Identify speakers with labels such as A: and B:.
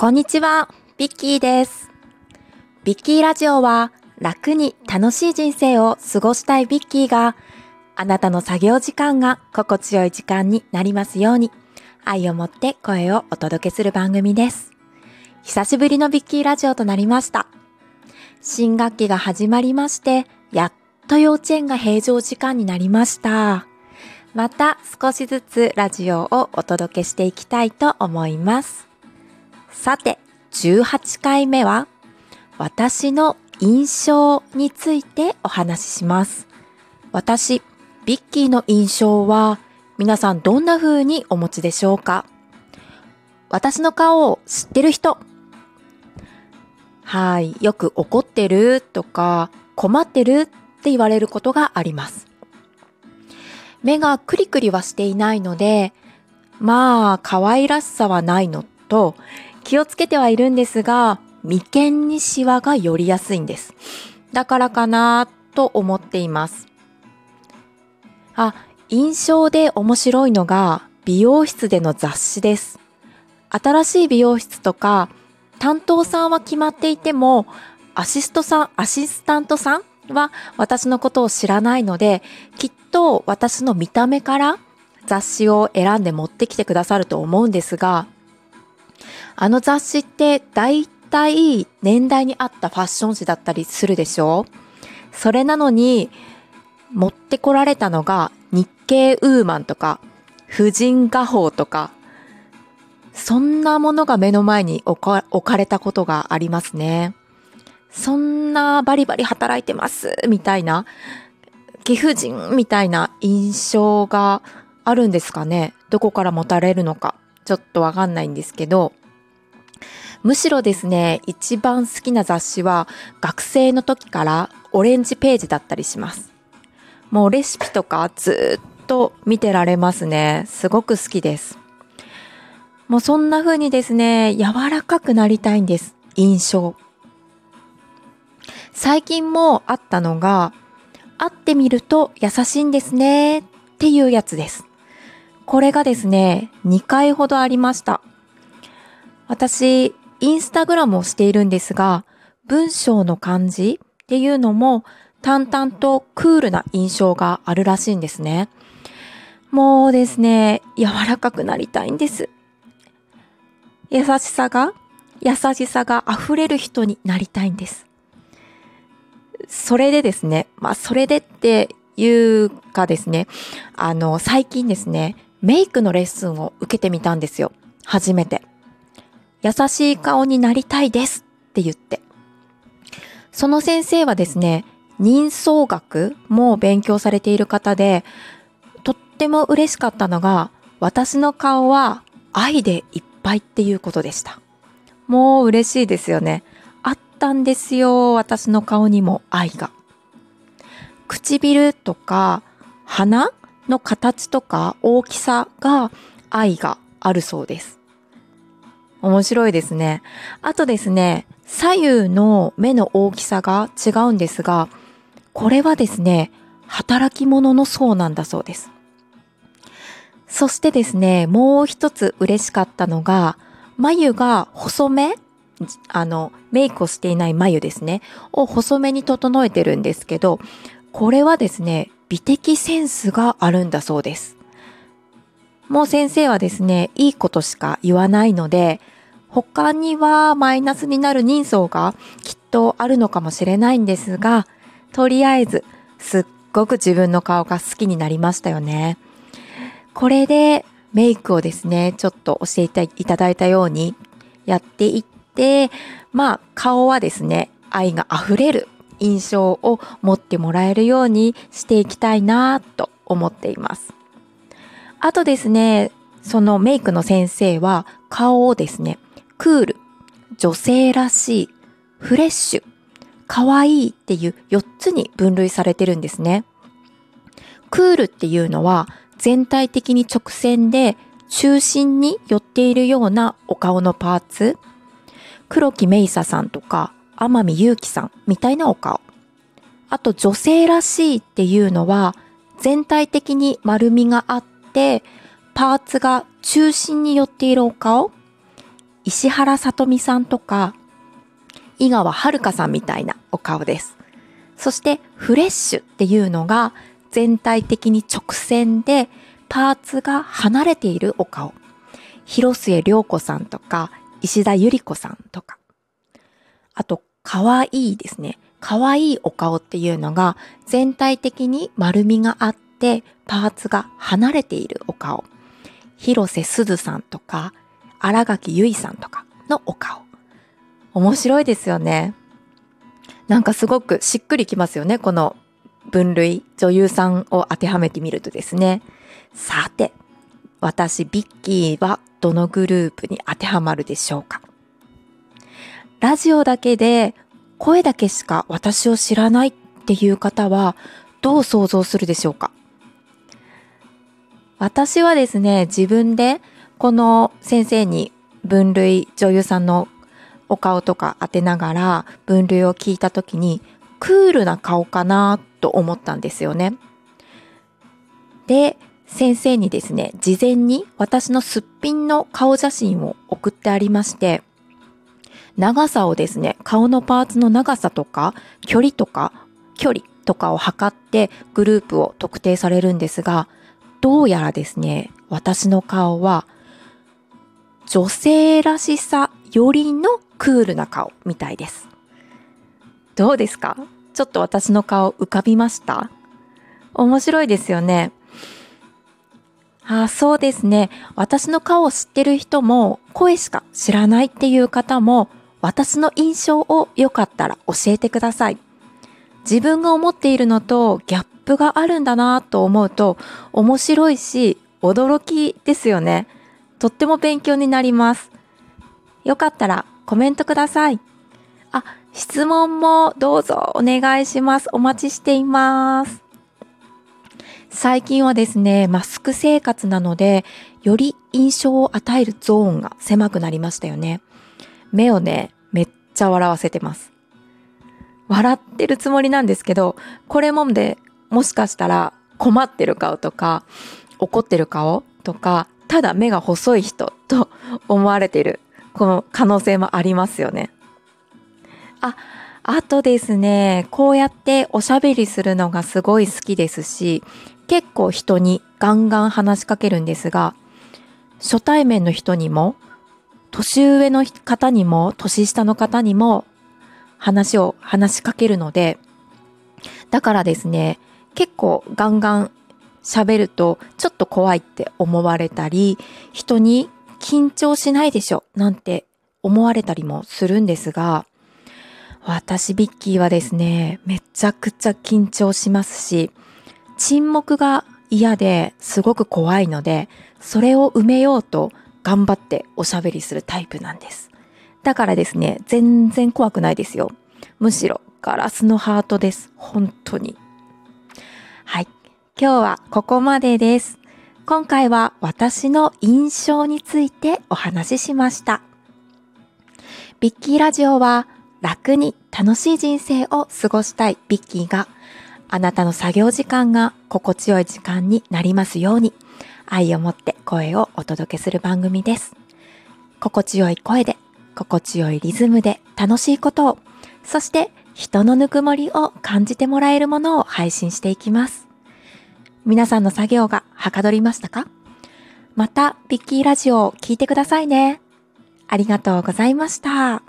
A: こんにちは、ビッキーです。ビッキーラジオは楽に楽しい人生を過ごしたいビッキーがあなたの作業時間が心地よい時間になりますように愛を持って声をお届けする番組です。久しぶりのビッキーラジオとなりました。新学期が始まりまして、やっと幼稚園が平常時間になりました。また少しずつラジオをお届けしていきたいと思います。さて、18回目は、私の印象についてお話しします。私、ビッキーの印象は、皆さんどんな風にお持ちでしょうか？私の顔を知ってる人？はい、よく怒ってるとか困ってるって言われることがあります。目がクリクリはしていないので、まあ、可愛らしさはないのと、気をつけてはいるんですが、眉間にシワが寄りやすいんです。だからかなと思っています。あ、印象で面白いのが美容室での雑誌です。新しい美容室とか担当さんは決まっていても、アシストさん、アシスタントさんは私のことを知らないので、きっと私の見た目から雑誌を選んで持ってきてくださると思うんですが、あの雑誌って大体年代に合ったファッション誌だったりするでしょ？それなのに持ってこられたのが日経ウーマンとか婦人画報とかそんなものが目の前に置か置かれたことがありますね。そんなバリバリ働いてますみたいな貴婦人みたいな印象があるんですかね？どこから持たれるのか。ちょっとわかんないんですけどむしろですね一番好きな雑誌は学生の時からオレンジページだったりします。もうレシピとかずっと見てられますね。すごく好きです。もうそんな風にですね柔らかくなりたいんです。印象。最近もあったのが会ってみると優しいんですねっていうやつです。これがですね、2回ほどありました。私、インスタグラムをしているんですが、文章の感じっていうのも淡々とクールな印象があるらしいんですね。もうですね、柔らかくなりたいんです。優しさが、優しさが溢れる人になりたいんです。それでですね、まあ、それでっていうかですね、あの、最近ですね、メイクのレッスンを受けてみたんですよ。初めて。優しい顔になりたいですって言って。その先生はですね、人相学も勉強されている方で、とっても嬉しかったのが、私の顔は愛でいっぱいっていうことでした。もう嬉しいですよね。あったんですよ、私の顔にも愛が。唇とか鼻の形とか大きさが愛があるそうです。面白いですね。あとですね、左右の目の大きさが違うんですが、これはですね、働き者の層なんだそうです。そしてですね、もう一つ嬉しかったのが、眉が細めあの、メイクをしていない眉ですね、を細めに整えてるんですけど、これはですね、美的センスがあるんだそうです。もう先生はですね、いいことしか言わないので、他にはマイナスになる人相がきっとあるのかもしれないんですが、とりあえず、すっごく自分の顔が好きになりましたよね。これでメイクをですね、ちょっと教えていただいたようにやっていって、まあ顔はですね、愛が溢れる印象を持ってもらえるようにしていきたいなと思っています。あとですね、そのメイクの先生は顔をですね、クール、女性らしい、フレッシュ、可愛いっていう4つに分類されてるんですね。クールっていうのは全体的に直線で中心に寄っているようなお顔のパーツ。黒木メイサさんとか天海祐希さんみたいなお顔。あと女性らしいっていうのは全体的に丸みがあってパーツが中心に寄っているお顔。石原さとみさんとか、井川遥さんみたいなお顔です。そしてフレッシュっていうのが全体的に直線でパーツが離れているお顔。広末涼子さんとか石田ゆり子さんとか。あと、可愛いですね。可愛いお顔っていうのが全体的に丸みがあってパーツが離れているお顔。広瀬すずさんとか荒垣結衣さんとかのお顔。面白いですよね。なんかすごくしっくりきますよね。この分類、女優さんを当てはめてみるとですね。さて、私、ビッキーはどのグループに当てはまるでしょうか？ラジオだけで声だけしか私を知らないっていう方はどう想像するでしょうか？私はですね、自分でこの先生に分類女優さんのお顔とか当てながら分類を聞いた時にクールな顔かなと思ったんですよね。で、先生にですね、事前に私のすっぴんの顔写真を送ってありまして、長さをですね、顔のパーツの長さとか、距離とか、距離とかを測ってグループを特定されるんですが、どうやらですね、私の顔は女性らしさよりのクールな顔みたいです。どうですか？ちょっと私の顔浮かびました？面白いですよね。あ、そうですね。私の顔を知ってる人も、声しか知らないっていう方も、私の印象をよかったら教えてください。自分が思っているのとギャップがあるんだなと思うと、面白いし、驚きですよね。とっても勉強になります。よかったらコメントください。あ、質問もどうぞお願いします。お待ちしています。最近はですね、マスク生活なので、より印象を与えるゾーンが狭くなりましたよね。目をね、めっちゃ笑わせてます。笑ってるつもりなんですけど、これもんで、もしかしたら困ってる顔とか、怒ってる顔とか、ただ目が細い人と思われてる、この可能性もありますよね。あ、あとですね、こうやっておしゃべりするのがすごい好きですし、結構人にガンガン話しかけるんですが、初対面の人にも、年上の方にも、年下の方にも話を話しかけるので、だからですね、結構ガンガン喋るとちょっと怖いって思われたり、人に緊張しないでしょなんて思われたりもするんですが、私ビッキーはですね、めちゃくちゃ緊張しますし、沈黙が嫌ですごく怖いので、それを埋めようと頑張っておしゃべりするタイプなんです。だからですね、全然怖くないですよ。むしろガラスのハートです。本当に。はい。今日はここまでです。今回は私の印象についてお話ししました。ビッキーラジオは楽に楽しい人生を過ごしたいビッキーがあなたの作業時間が心地よい時間になりますように愛を持って声をお届けする番組です。心地よい声で心地よいリズムで楽しいことをそして人のぬくもりを感じてもらえるものを配信していきます。皆さんの作業がはかどりましたか？また、ビッキーラジオを聴いてくださいね。ありがとうございました。